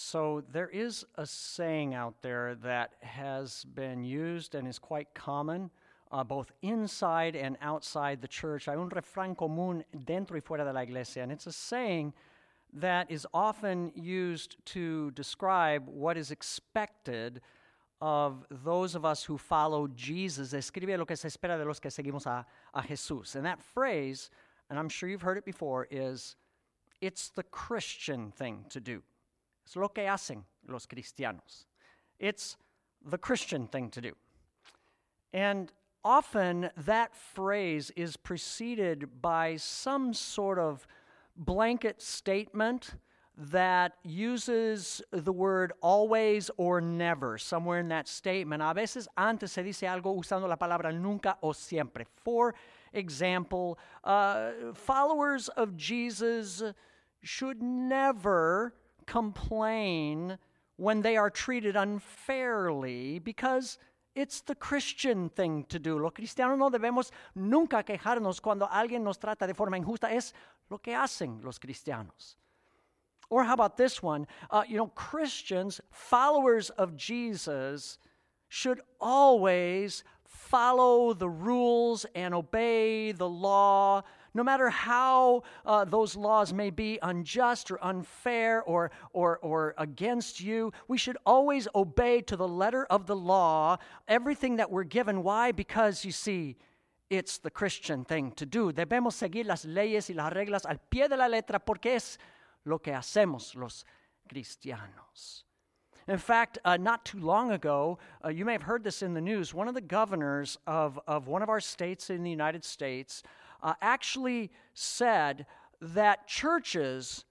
So, there is a saying out there that has been used and is quite common uh, both inside and outside the church. Hay un refrán común dentro y fuera de la iglesia, and it's a saying that is often used to describe what is expected of those of us who follow Jesus. Escribe lo que se espera de los que seguimos a, a Jesús. And that phrase, and I'm sure you've heard it before, is it's the Christian thing to do. Es lo que hacen los cristianos. It's the Christian thing to do. And often that phrase is preceded by some sort of blanket statement that uses the word always or never somewhere in that statement. A veces antes se dice algo usando la palabra nunca o siempre. For example, uh, followers of Jesus should never complain when they are treated unfairly because it's the Christian thing to do. Los cristianos no debemos nunca quejarnos cuando alguien nos trata de forma injusta. Es lo que hacen los cristianos. Or how about this one? Uh, you know, Christians, followers of Jesus, should always follow the rules and obey the law no matter how uh, those laws may be unjust or unfair or, or, or against you, we should always obey to the letter of the law everything that we're given. Why? Because you see, it's the Christian thing to do. Debemos seguir las leyes y las reglas al pie de la letra porque es lo que hacemos los cristianos. In fact, uh, not too long ago, uh, you may have heard this in the news, one of the governors of, of one of our states in the United States uh, actually said that churches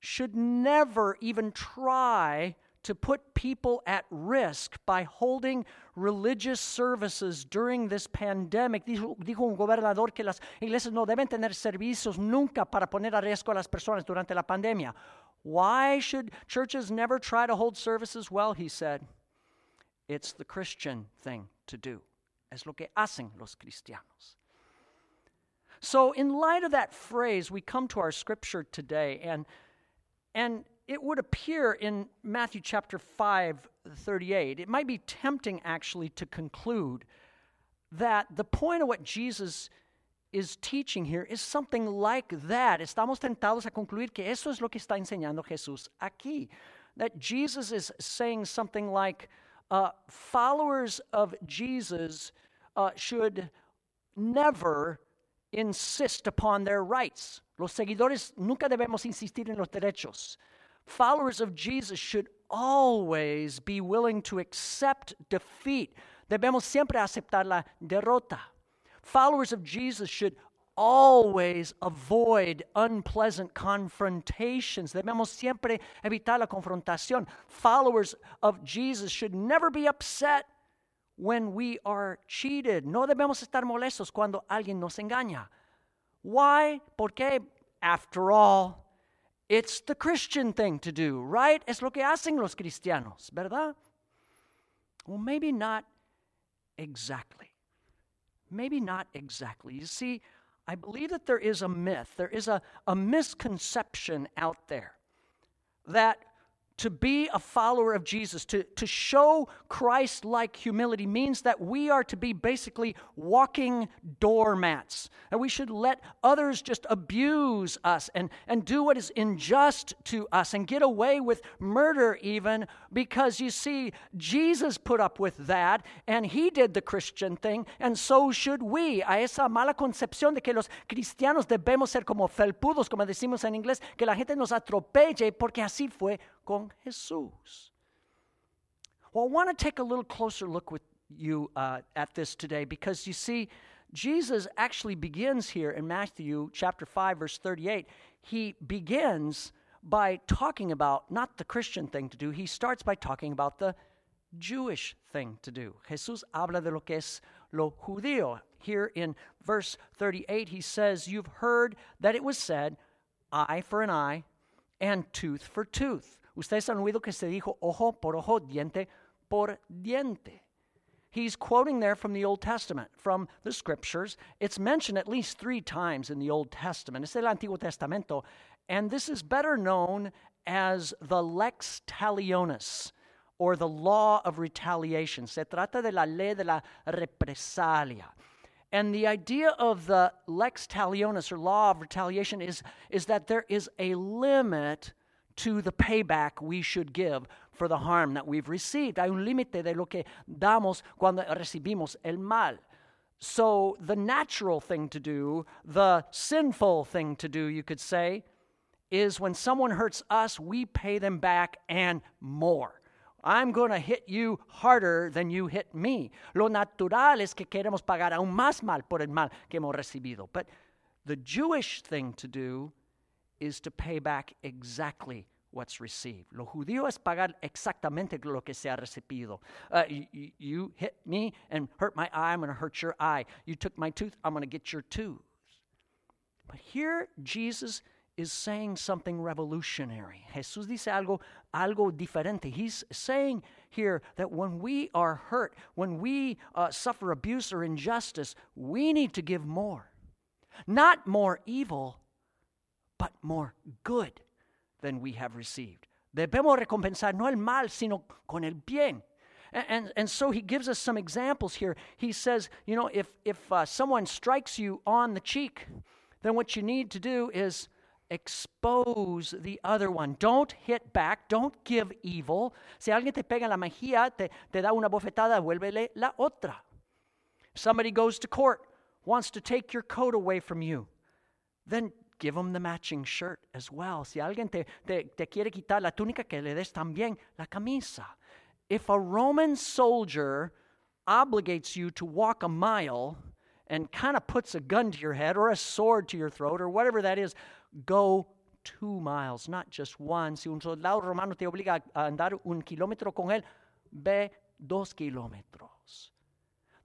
should never even try to put people at risk by holding religious services during this pandemic. Dijo, dijo, un gobernador que las iglesias no deben tener servicios nunca para poner a riesgo a las personas durante la pandemia. Why should churches never try to hold services? Well, he said, it's the Christian thing to do. Es lo que hacen los cristianos. So, in light of that phrase, we come to our scripture today, and, and it would appear in Matthew chapter 5, 38. It might be tempting, actually, to conclude that the point of what Jesus is teaching here is something like that. Estamos tentados a concluir que eso es lo que está enseñando Jesús aquí. That Jesus is saying something like, uh, followers of Jesus uh, should never insist upon their rights. Los seguidores nunca debemos insistir en los derechos. Followers of Jesus should always be willing to accept defeat. Debemos siempre aceptar la derrota. Followers of Jesus should always avoid unpleasant confrontations. Debemos siempre evitar la confrontación. Followers of Jesus should never be upset when we are cheated. No debemos estar molestos cuando alguien nos engaña. Why? Porque, after all, it's the Christian thing to do, right? Es lo que hacen los cristianos, ¿verdad? Well, maybe not exactly. Maybe not exactly. You see, I believe that there is a myth, there is a, a misconception out there that to be a follower of Jesus, to, to show Christ like humility, means that we are to be basically walking doormats. And we should let others just abuse us and, and do what is unjust to us and get away with murder, even because you see, Jesus put up with that and he did the Christian thing, and so should we. A esa mala concepción de que los cristianos debemos ser como felpudos, como decimos en inglés, que la gente nos atropelle, porque así fue con Jesús. Well, I want to take a little closer look with you uh, at this today because you see, Jesus actually begins here in Matthew chapter 5, verse 38. He begins by talking about not the Christian thing to do, he starts by talking about the Jewish thing to do. Jesús habla de lo que es lo judío. Here in verse 38, he says, You've heard that it was said, eye for an eye and tooth for tooth. Ustedes han oído que se dijo ojo por ojo, diente por diente. He's quoting there from the Old Testament, from the scriptures. It's mentioned at least three times in the Old Testament. Es el Antiguo Testamento. And this is better known as the lex talionis, or the law of retaliation. Se trata de la ley de la represalia. And the idea of the lex talionis, or law of retaliation, is, is that there is a limit to the payback we should give for the harm that we've received. Hay un límite de lo que damos cuando recibimos el mal. So, the natural thing to do, the sinful thing to do, you could say, is when someone hurts us, we pay them back and more. I'm going to hit you harder than you hit me. Lo natural es que queremos pagar aún más mal por el mal que hemos recibido. But the Jewish thing to do is to pay back exactly what's received. Lo judío es pagar exactamente lo que se ha recibido. Uh, you, you, hit me and hurt my eye, I'm going to hurt your eye. You took my tooth, I'm going to get your tooth. But here, Jesus is saying something revolutionary. Jesús dice algo, algo diferente. He's saying here that when we are hurt, when we uh, suffer abuse or injustice, we need to give more. Not more evil, more good than we have received. Debemos recompensar no el mal, sino con el bien. And, and, and, so he gives us some examples here. He says, you know, if, if uh, someone strikes you on the cheek, then what you need to do is expose the other one. Don't hit back, don't give evil. Si alguien te pega la mejilla, te, te da una bofetada, vuélvele la otra. Somebody goes to court, wants to take your coat away from you, then give them the matching shirt as well. Si alguien te, te, te quiere quitar la túnica, que le des también la camisa. If a Roman soldier obligates you to walk a mile and kind of puts a gun to your head or a sword to your throat or whatever that is, go two miles, not just one. Si un soldado romano te obliga a andar un kilómetro con él, ve dos kilómetros.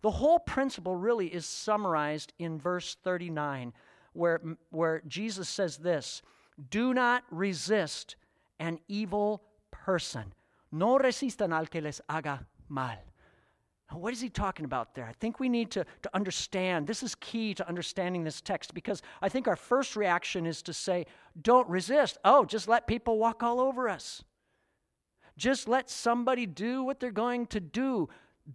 The whole principle really is summarized in verse 39 where, where Jesus says this Do not resist an evil person. No resistan al que les haga mal. What is he talking about there? I think we need to, to understand. This is key to understanding this text because I think our first reaction is to say, don't resist. Oh, just let people walk all over us. Just let somebody do what they're going to do.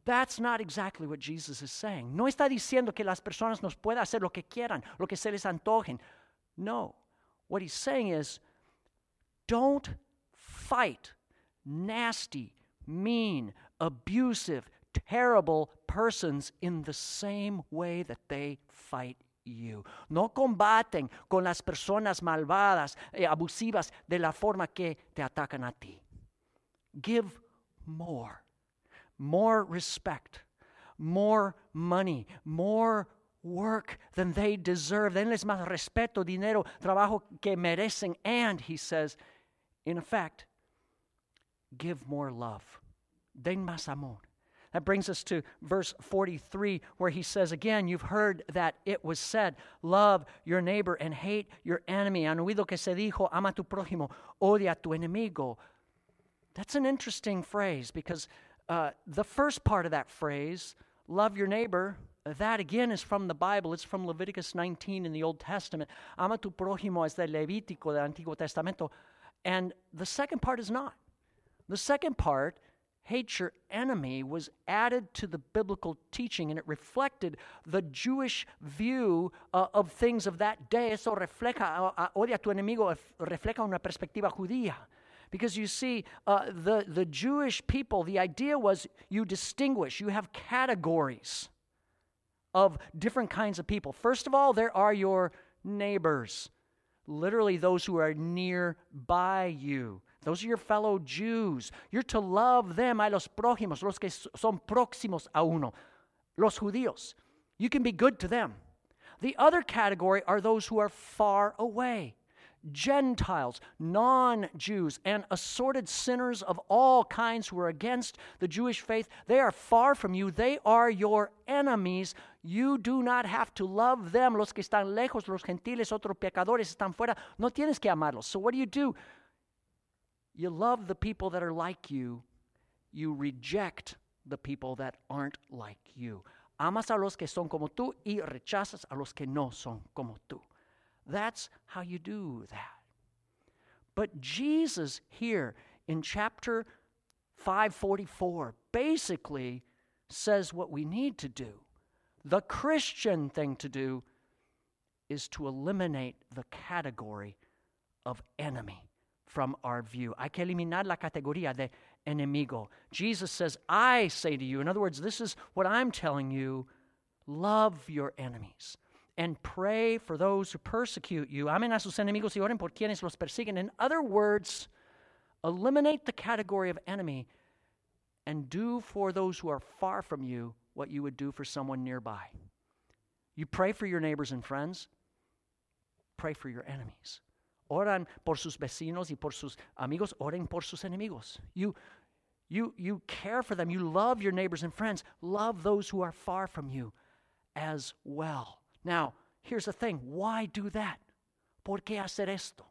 That's not exactly what Jesus is saying. No está diciendo que las personas nos puedan hacer lo que quieran, lo que se les antojen. No. What he's saying is don't fight nasty, mean, abusive, terrible persons in the same way that they fight you. No combaten con las personas malvadas, eh, abusivas, de la forma que te atacan a ti. Give more more respect, more money, more work than they deserve. Denles más respeto, dinero, trabajo que merecen. And, he says, in effect, give more love. Den más amor. That brings us to verse 43, where he says, Again, you've heard that it was said, Love your neighbor and hate your enemy. Han oído que se dijo, Ama tu prójimo, odia tu enemigo. That's an interesting phrase because uh, the first part of that phrase, love your neighbor, that again is from the Bible. It's from Leviticus 19 in the Old Testament. Ama tu prójimo es del Levítico del Antiguo Testamento. And the second part is not. The second part, hate your enemy, was added to the biblical teaching and it reflected the Jewish view uh, of things of that day. Eso refleja, uh, odia tu enemigo, refleja una perspectiva judía. Because you see, uh, the, the Jewish people, the idea was you distinguish, you have categories of different kinds of people. First of all, there are your neighbors, literally those who are nearby you. Those are your fellow Jews. You're to love them, a los prójimos, los que son próximos a uno, los judíos. You can be good to them. The other category are those who are far away. Gentiles, non Jews, and assorted sinners of all kinds who are against the Jewish faith. They are far from you. They are your enemies. You do not have to love them. Los que están lejos, los gentiles, otros pecadores están fuera. No tienes que amarlos. So, what do you do? You love the people that are like you, you reject the people that aren't like you. Amas a los que son como tú y rechazas a los que no son como tú. That's how you do that. But Jesus here in chapter 544 basically says what we need to do. The Christian thing to do is to eliminate the category of enemy from our view. Hay que eliminar la categoría de enemigo. Jesus says, I say to you, in other words, this is what I'm telling you love your enemies and pray for those who persecute you. Amen a sus enemigos y oren por quienes los persiguen. In other words, eliminate the category of enemy and do for those who are far from you what you would do for someone nearby. You pray for your neighbors and friends, pray for your enemies. Oran por sus vecinos y por sus amigos, oren por sus enemigos. You, you, you care for them. You love your neighbors and friends. Love those who are far from you as well. Now, here's the thing why do that? ¿Por qué hacer esto?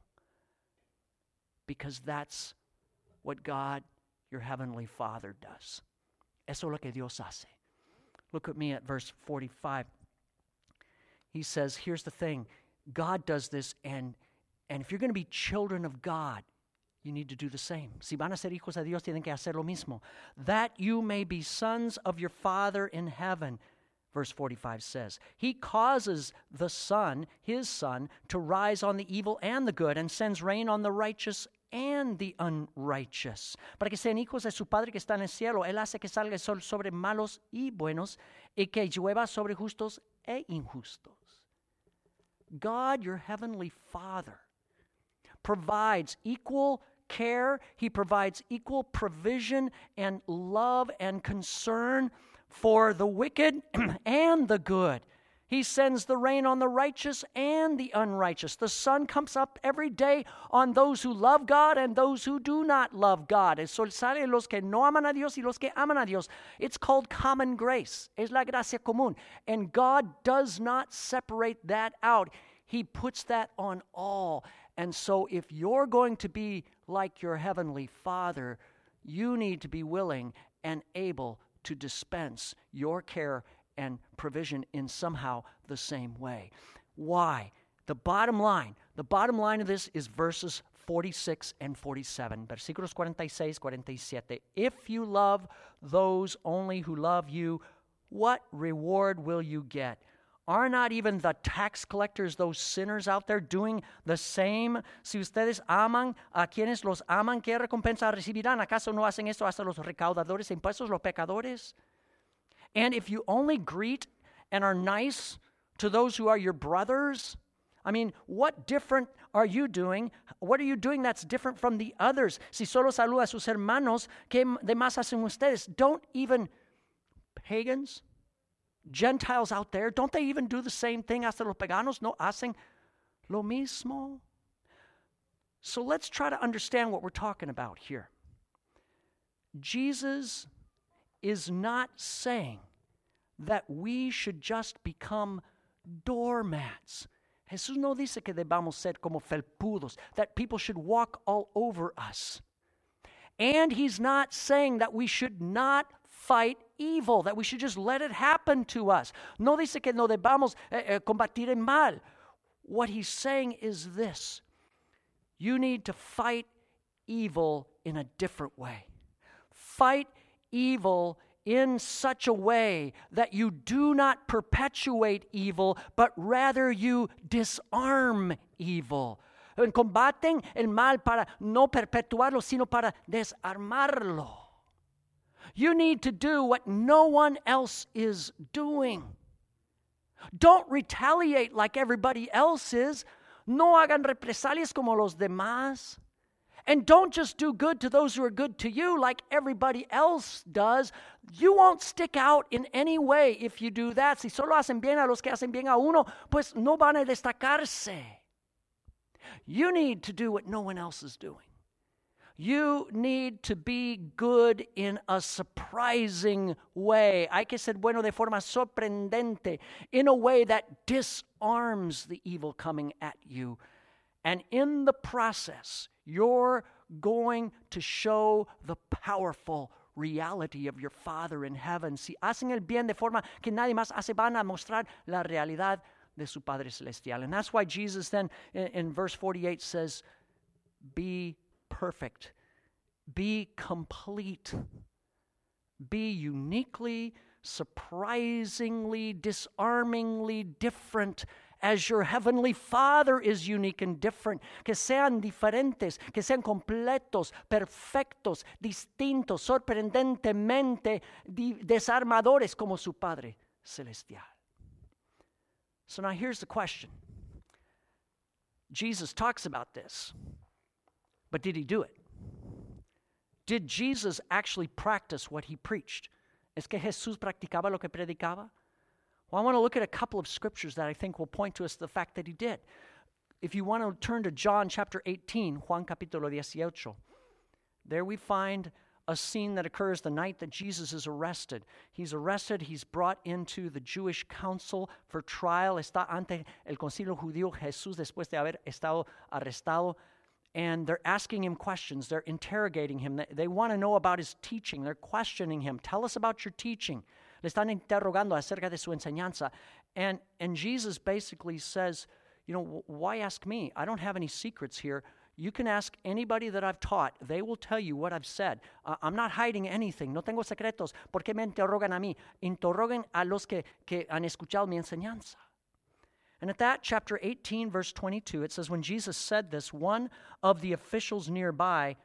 Because that's what God, your heavenly Father, does. Eso es lo que Dios hace. Look at me at verse 45. He says, Here's the thing God does this, and, and if you're going to be children of God, you need to do the same. Si van a ser hijos de Dios, tienen que hacer lo mismo. That you may be sons of your Father in heaven. Verse 45 says, He causes the sun, His Son, to rise on the evil and the good, and sends rain on the righteous and the unrighteous. Para que sean hijos de su Padre que está en el cielo, Él hace que salga el sol sobre malos y buenos, y que llueva sobre justos e injustos. God, your heavenly Father, provides equal care, He provides equal provision and love and concern for the wicked and the good. He sends the rain on the righteous and the unrighteous. The sun comes up every day on those who love God and those who do not love God. El sol sale los que no aman a Dios y los que aman a Dios. It's called common grace. Es la gracia común. And God does not separate that out. He puts that on all. And so if you're going to be like your heavenly Father, you need to be willing and able to dispense your care and provision in somehow the same way. Why? The bottom line, the bottom line of this is verses 46 and 47. Versículos 46, 47. If you love those only who love you, what reward will you get? Are not even the tax collectors, those sinners out there, doing the same? Si ustedes aman a quienes los aman, ¿qué recompensa recibirán? ¿Acaso no hacen esto hasta los recaudadores de impuestos, los pecadores? And if you only greet and are nice to those who are your brothers, I mean, what different are you doing? What are you doing that's different from the others? Si solo saluda a sus hermanos, ¿qué demás hacen ustedes? Don't even pagans Gentiles out there, don't they even do the same thing? Hasta los paganos no hacen lo mismo. So let's try to understand what we're talking about here. Jesus is not saying that we should just become doormats. Jesús no dice que debamos ser como felpudos, that people should walk all over us. And he's not saying that we should not fight evil, that we should just let it happen to us. No dice que no debamos eh, eh, combatir el mal. What he's saying is this you need to fight evil in a different way. Fight evil in such a way that you do not perpetuate evil, but rather you disarm evil. En combaten el mal para no perpetuarlo, sino para desarmarlo. You need to do what no one else is doing. Don't retaliate like everybody else is. No hagan represalias como los demás. And don't just do good to those who are good to you like everybody else does. You won't stick out in any way if you do that. Si solo hacen bien a los que hacen bien a uno, pues no van a destacarse. You need to do what no one else is doing. You need to be good in a surprising way. Hay que ser bueno de forma sorprendente, in a way that disarms the evil coming at you. And in the process, you're going to show the powerful reality of your Father in heaven. Si hacen el bien de forma que nadie más hace, van a mostrar la realidad de su Padre Celestial. And that's why Jesus then in, in verse 48 says, be perfect, be complete, be uniquely, surprisingly, disarmingly different as your heavenly Father is unique and different, que sean diferentes, que sean completos, perfectos, distintos, sorprendentemente desarmadores como su Padre celestial. So now here's the question. Jesus talks about this, but did he do it? Did Jesus actually practice what he preached? ¿Es que Jesús practicaba lo que predicaba? Well, I want to look at a couple of scriptures that I think will point to us the fact that he did. If you want to turn to John chapter 18, Juan capítulo 18, there we find a scene that occurs the night that Jesus is arrested. He's arrested, he's brought into the Jewish council for trial. Está ante el concilio judío Jesús después de haber estado arrestado. And they're asking him questions, they're interrogating him. They, they want to know about his teaching, they're questioning him. Tell us about your teaching. Le están interrogando acerca de su enseñanza. And, and Jesus basically says, You know, why ask me? I don't have any secrets here. You can ask anybody that I've taught. They will tell you what I've said. Uh, I'm not hiding anything. No tengo secretos. ¿Por qué me interrogan a mí? Interroguen a los que, que han escuchado mi enseñanza. And at that, chapter 18, verse 22, it says, When Jesus said this, one of the officials nearby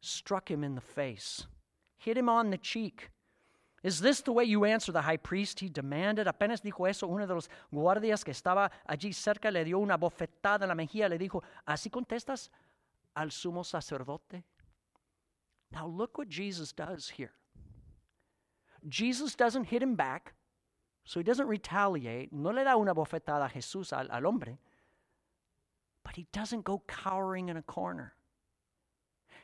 struck him in the face, hit him on the cheek. Is this the way you answer the high priest? He demanded. Apenas dijo eso, uno de los guardias que estaba allí cerca le dio una bofetada en la mejilla. Le dijo, ¿así contestas al sumo sacerdote? Now look what Jesus does here. Jesus doesn't hit him back, so he doesn't retaliate. No le da una bofetada a Jesús al, al hombre. But he doesn't go cowering in a corner.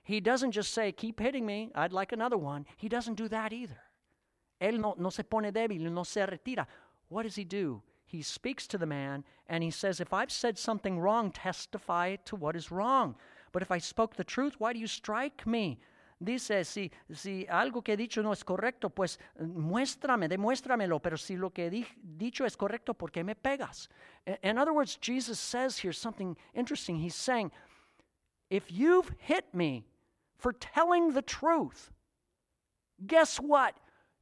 He doesn't just say, Keep hitting me, I'd like another one. He doesn't do that either. Él no, no se pone débil, no se retira. What does he do? He speaks to the man and he says, If I've said something wrong, testify to what is wrong. But if I spoke the truth, why do you strike me? Dice, si, si algo que he dicho no es correcto, pues eh, muéstrame, demuéstramelo, pero si lo que he dicho es correcto, ¿por qué me pegas? In other words, Jesus says here something interesting. He's saying, if you've hit me for telling the truth, guess what?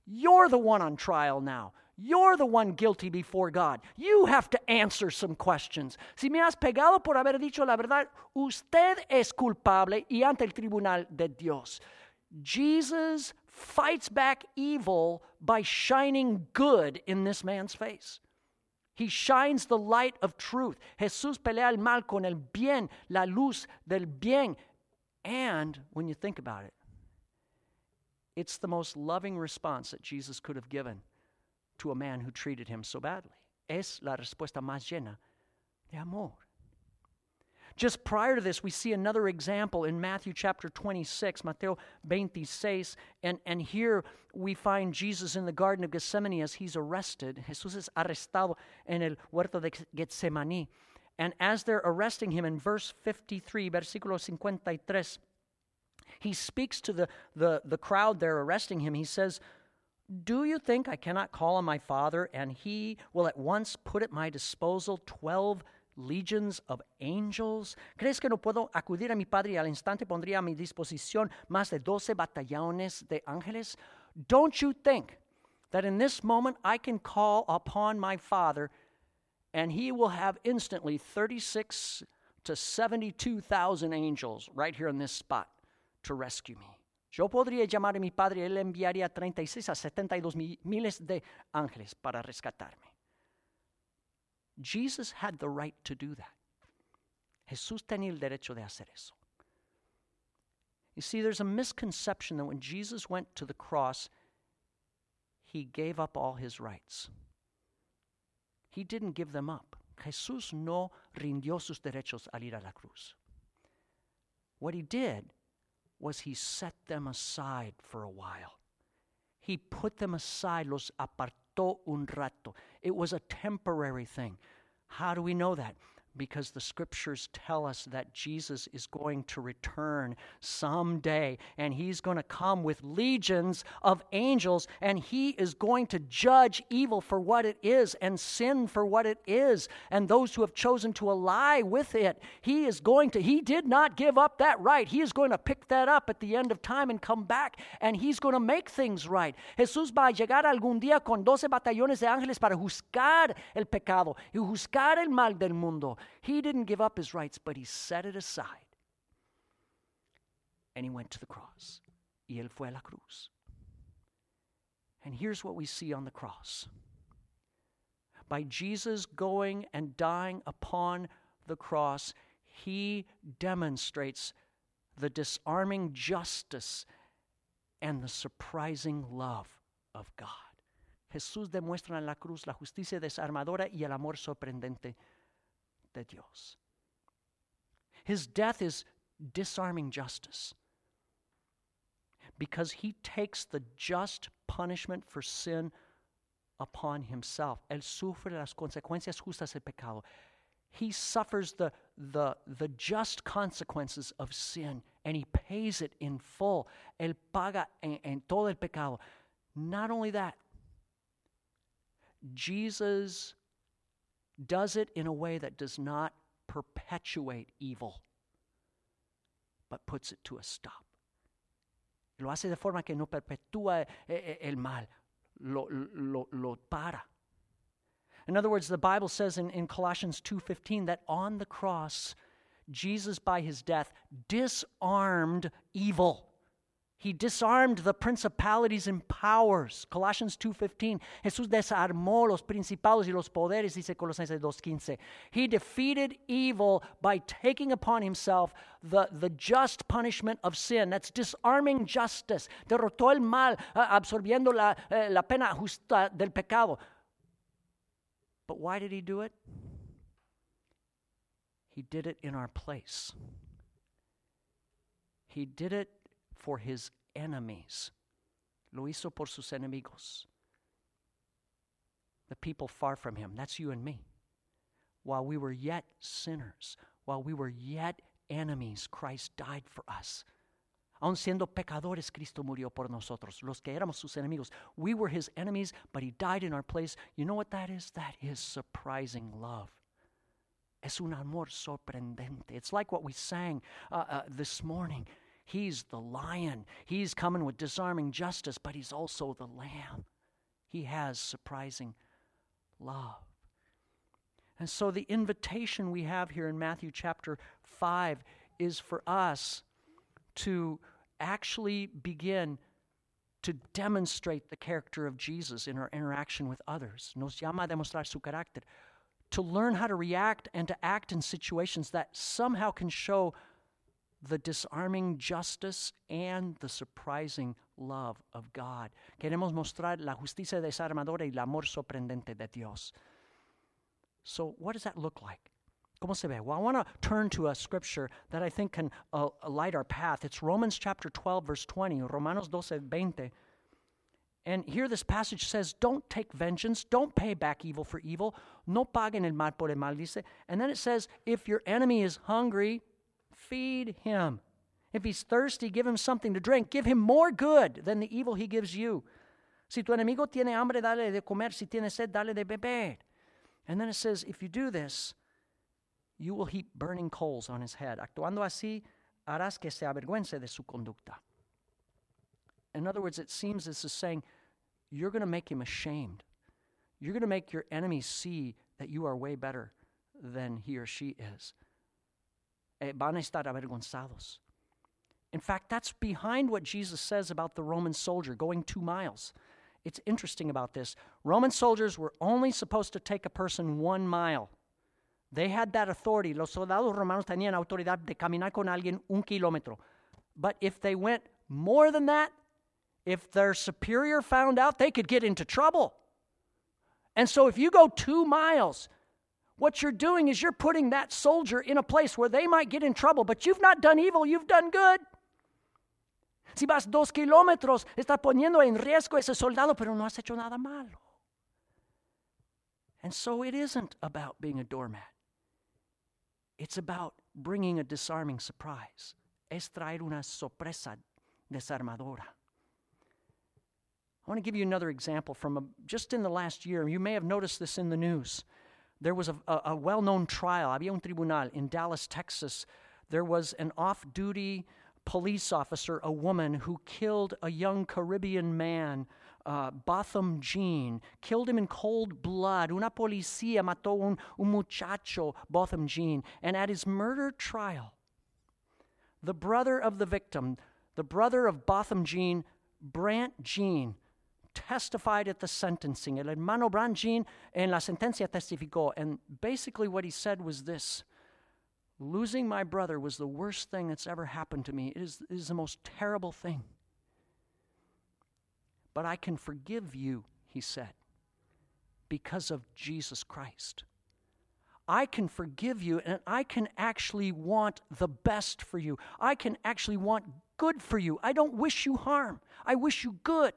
You're the one on trial now. You're the one guilty before God. You have to answer some questions. Si me has pegado por haber dicho la verdad, usted es culpable y ante el tribunal de Dios. Jesus fights back evil by shining good in this man's face. He shines the light of truth. Jesús pelea el mal con el bien, la luz del bien. And when you think about it, it's the most loving response that Jesus could have given to a man who treated him so badly. Es la respuesta más llena de amor. Just prior to this, we see another example in Matthew chapter 26, Mateo 26, and, and here we find Jesus in the Garden of Gethsemane as he's arrested. Jesús es arrestado en el huerto de Getsemaní. And as they're arresting him in verse 53, versículo 53, he speaks to the, the, the crowd there arresting him. He says, Do you think I cannot call on my Father, and he will at once put at my disposal 12 legions of angels? ¿Crees que no puedo acudir a mi Padre y al instante pondría a mi disposición más de 12 batallones de ángeles? Don't you think that in this moment I can call upon my Father and he will have instantly 36 to 72,000 angels right here in this spot? to rescue me. Yo podría llamar a mi padre, él enviaría 36 a 72 miles de ángeles para rescatarme. Jesus had the right to do that. Jesús tenía el derecho de hacer eso. You see, there's a misconception that when Jesus went to the cross, he gave up all his rights. He didn't give them up. Jesús no rindió sus derechos al ir a la cruz. What he did was he set them aside for a while. He put them aside, los apartó un rato. It was a temporary thing. How do we know that? Because the scriptures tell us that Jesus is going to return someday and he's going to come with legions of angels and he is going to judge evil for what it is and sin for what it is and those who have chosen to ally with it. He is going to, he did not give up that right. He is going to pick that up at the end of time and come back and he's going to make things right. Jesús va a llegar algún día con doce batallones de ángeles para juzgar el pecado y juzgar el mal del mundo. He didn't give up his rights, but he set it aside. And he went to the cross. Y él fue a la cruz. And here's what we see on the cross. By Jesus going and dying upon the cross, he demonstrates the disarming justice and the surprising love of God. Jesús demuestra en la cruz la justicia desarmadora y el amor sorprendente de Dios. His death is disarming justice because he takes the just punishment for sin upon himself. Él sufre las consecuencias justas del pecado. He suffers the, the, the just consequences of sin and he pays it in full. Él paga en, en todo el pecado. Not only that, Jesus does it in a way that does not perpetuate evil, but puts it to a stop. Lo hace de forma que no perpetúa eh, eh, el mal, lo, lo, lo para. In other words, the Bible says in, in Colossians 2:15 that on the cross, Jesus by his death disarmed evil. He disarmed the principalities and powers. Colossians 2:15. Jesús desarmó los principados y los poderes, dice Colosenses 2:15. He defeated evil by taking upon himself the, the just punishment of sin. That's disarming justice. Derrotó el mal, absorbiendo la, uh, la pena justa del pecado. But why did he do it? He did it in our place. He did it for his enemies. Lo hizo por sus enemigos. The people far from him. That's you and me. While we were yet sinners, while we were yet enemies, Christ died for us. Aun siendo pecadores, Cristo murió por nosotros, los que éramos sus enemigos. We were his enemies, but he died in our place. You know what that is? That is surprising love. Es un amor sorprendente. It's like what we sang uh, uh, this morning. He's the lion. He's coming with disarming justice, but he's also the lamb. He has surprising love. And so the invitation we have here in Matthew chapter 5 is for us to actually begin to demonstrate the character of Jesus in our interaction with others. Nos llama a demostrar su carácter. To learn how to react and to act in situations that somehow can show the disarming justice and the surprising love of God. Queremos mostrar la justicia desarmadora y el amor sorprendente de Dios. So, what does that look like? ¿Cómo se ve? Well, I want to turn to a scripture that I think can uh, light our path. It's Romans chapter 12, verse 20, Romanos 12, 20. And here this passage says, Don't take vengeance, don't pay back evil for evil, no paguen el mal por el mal, dice. And then it says, If your enemy is hungry, feed him. If he's thirsty, give him something to drink. Give him more good than the evil he gives you. Si tu enemigo tiene hambre, dale de comer. Si tiene sed, dale de beber. And then it says, if you do this, you will heap burning coals on his head. Actuando así, harás que se avergüence de su conducta. In other words, it seems this is saying, you're going to make him ashamed. You're going to make your enemy see that you are way better than he or she is Eh, van a estar avergonzados. In fact, that's behind what Jesus says about the Roman soldier going two miles. It's interesting about this. Roman soldiers were only supposed to take a person one mile. They had that authority. Los soldados romanos tenían autoridad de caminar con alguien un kilómetro. But if they went more than that, if their superior found out, they could get into trouble. And so if you go two miles, what you're doing is you're putting that soldier in a place where they might get in trouble, but you've not done evil, you've done good. Si vas dos kilómetros, estás poniendo en riesgo ese soldado, pero no has hecho nada malo. And so it isn't about being a doormat. It's about bringing a disarming surprise. Es traer una sorpresa desarmadora. I want to give you another example from a, just in the last year. You may have noticed this in the news. There was a, a, a well known trial, había un tribunal in Dallas, Texas. There was an off duty police officer, a woman, who killed a young Caribbean man, uh, Botham Jean, killed him in cold blood. Una policía mató un, un muchacho, Botham Jean. And at his murder trial, the brother of the victim, the brother of Botham Jean, Brant Jean, testified at the sentencing. El hermano Brant Jean en la sentencia testificó. And basically, what he said was this Losing my brother was the worst thing that's ever happened to me. It is, it is the most terrible thing. But I can forgive you, he said, because of Jesus Christ. I can forgive you and I can actually want the best for you. I can actually want good for you. I don't wish you harm, I wish you good.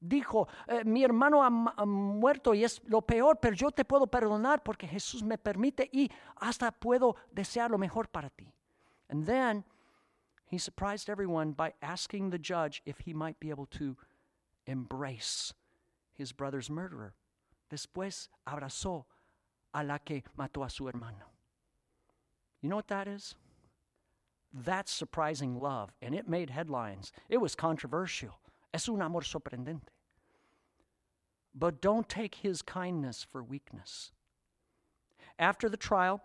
Dijo, eh, mi hermano ha, ha, muerto y es lo peor, pero yo te puedo perdonar porque Jesús me permite y hasta puedo desear lo mejor para ti. And then he surprised everyone by asking the judge if he might be able to embrace his brother's murderer. Después abrazó a la que mató a su hermano. You know what that is? That's surprising love, and it made headlines. It was controversial. Es un amor sorprendente. But don't take his kindness for weakness. After the trial,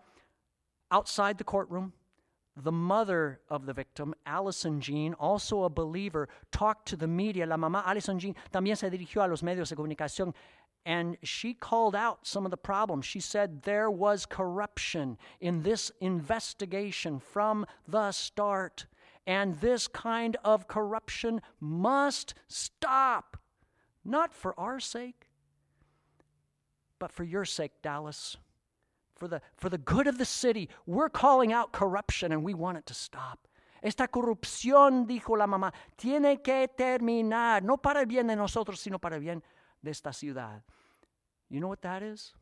outside the courtroom, the mother of the victim, Allison Jean, also a believer, talked to the media. La mamá Allison Jean también se dirigió a los medios de comunicación and she called out some of the problems. She said there was corruption in this investigation from the start. And this kind of corruption must stop. Not for our sake, but for your sake, Dallas. For the, for the good of the city, we're calling out corruption and we want it to stop. Esta corrupción, dijo la mamá, tiene que terminar, no para el bien de nosotros, sino para el bien de esta ciudad. You know what that is?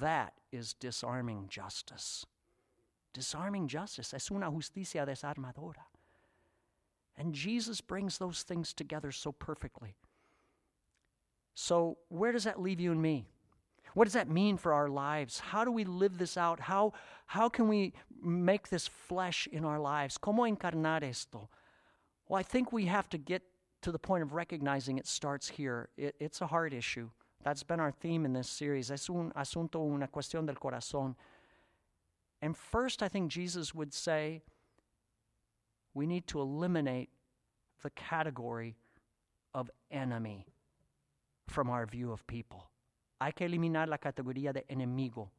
That is disarming justice. Disarming justice es una justicia desarmadora. And Jesus brings those things together so perfectly. So, where does that leave you and me? What does that mean for our lives? How do we live this out? How, how can we make this flesh in our lives? ¿Cómo encarnar esto? Well, I think we have to get to the point of recognizing it starts here. It, it's a heart issue. That's been our theme in this series. Es un asunto, una cuestión del corazón. And first, I think Jesus would say we need to eliminate the category of enemy from our view of people. Hay que eliminar la categoría de enemigo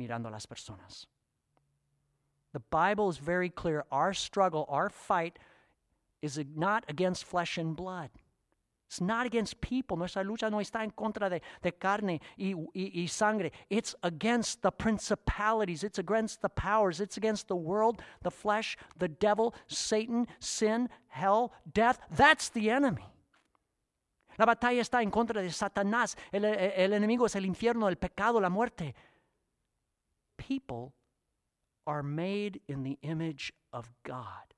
mirando a las personas. The Bible is very clear. Our struggle, our fight, is not against flesh and blood. It's not against people. Nuestra lucha no está en contra de, de carne y, y, y, sangre. It's against the principalities. It's against the powers. It's against the world, the flesh, the devil, Satan, sin, hell, death. That's the enemy. La batalla está en contra de Satanás. El, el enemigo es el infierno, el pecado, la muerte. People are made in the image of God.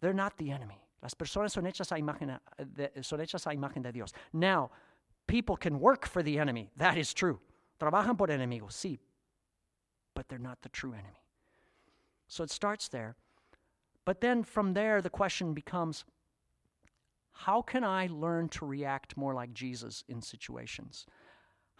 They're not the enemy. Las personas son hechas a imagen de, son hechas a imagen de Dios. Now, people can work for the enemy. That is true. Trabajan por enemigos, sí. But they're not the true enemy. So it starts there. But then from there, the question becomes how can I learn to react more like Jesus in situations?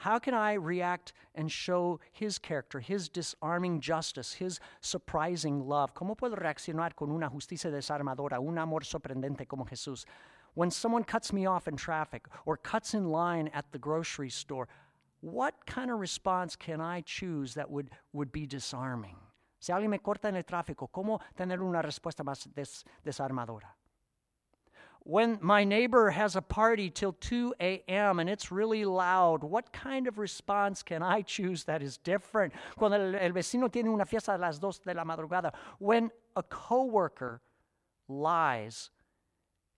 How can I react and show His character, His disarming justice, His surprising love? ¿Cómo puedo reaccionar con una justicia desarmadora, un amor sorprendente como Jesús? When someone cuts me off in traffic or cuts in line at the grocery store, what kind of response can I choose that would, would be disarming? Si alguien me corta en el tráfico, ¿cómo tener una respuesta más des, desarmadora? When my neighbor has a party till 2 a.m. and it's really loud, what kind of response can I choose that is different? Cuando el, el vecino tiene una fiesta a las 2 de la madrugada, when a coworker lies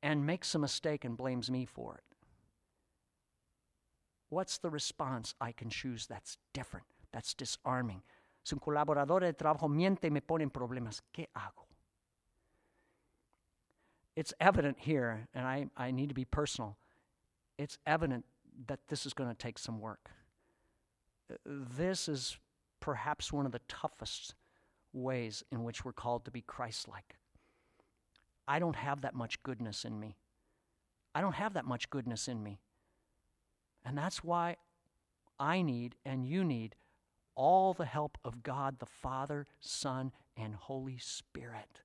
and makes a mistake and blames me for it. What's the response I can choose that's different? That's disarming. Si un colaborador de trabajo miente y me pone en problemas, ¿qué hago? It's evident here, and I, I need to be personal, it's evident that this is going to take some work. This is perhaps one of the toughest ways in which we're called to be Christ like. I don't have that much goodness in me. I don't have that much goodness in me. And that's why I need and you need all the help of God the Father, Son, and Holy Spirit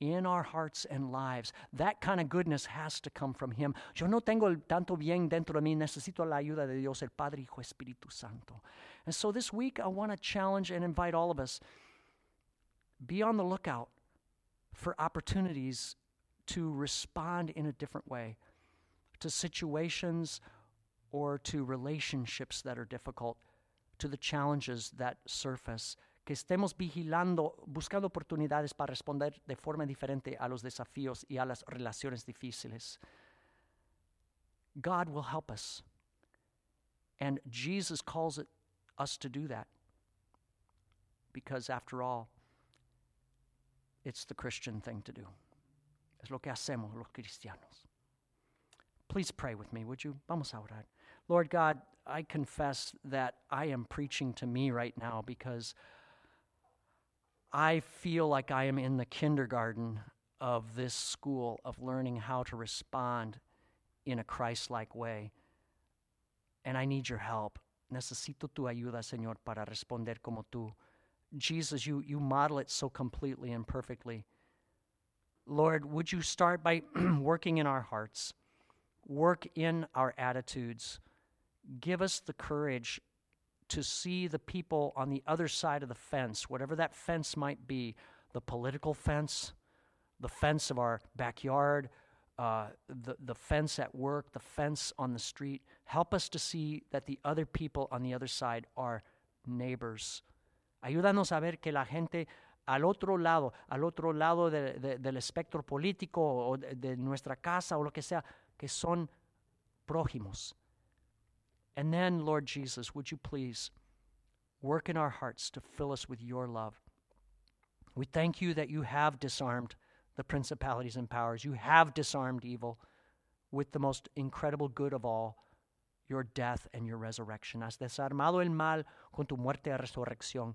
in our hearts and lives. That kind of goodness has to come from Him. Yo no tengo el tanto bien dentro de mí, necesito la ayuda de Dios, el Padre, Hijo, Espíritu Santo. And so this week, I want to challenge and invite all of us be on the lookout for opportunities to respond in a different way to situations or to relationships that are difficult, to the challenges that surface. Que estemos vigilando, buscando oportunidades para responder de forma diferente a los desafíos y a las relaciones difíciles. God will help us. And Jesus calls it, us to do that. Because after all, it's the Christian thing to do. Es lo que hacemos los cristianos. Please pray with me, would you? Vamos a orar. Lord God, I confess that I am preaching to me right now because I feel like I am in the kindergarten of this school of learning how to respond in a Christ like way. And I need your help. Necesito tu ayuda, Señor, para responder como tú. Jesus, you, you model it so completely and perfectly. Lord, would you start by working in our hearts, work in our attitudes, give us the courage to see the people on the other side of the fence, whatever that fence might be the political fence, the fence of our backyard, uh, the, the fence at work, the fence on the street. Help us to see that the other people on the other side are neighbors. Ayúdanos a ver que la gente al otro lado, al otro lado de, de, del espectro político o de, de nuestra casa o lo que sea, que son prójimos. And then, Lord Jesus, would you please work in our hearts to fill us with your love? We thank you that you have disarmed the principalities and powers. You have disarmed evil with the most incredible good of all, your death and your resurrection. Has desarmado el mal con tu muerte y resurrección.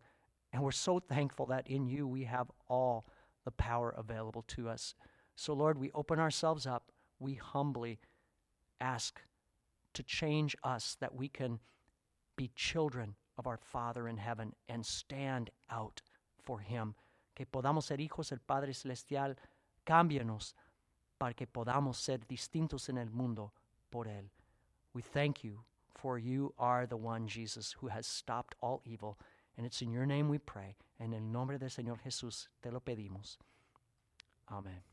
And we're so thankful that in you we have all the power available to us. So, Lord, we open ourselves up. We humbly ask to change us that we can be children of our Father in heaven and stand out for Him. Que podamos ser hijos del Padre Celestial. Cámbianos para que podamos ser distintos en el mundo por Él. We thank you, for you are the one, Jesus, who has stopped all evil. And it's in your name we pray. And en el nombre del Señor Jesús te lo pedimos. Amen.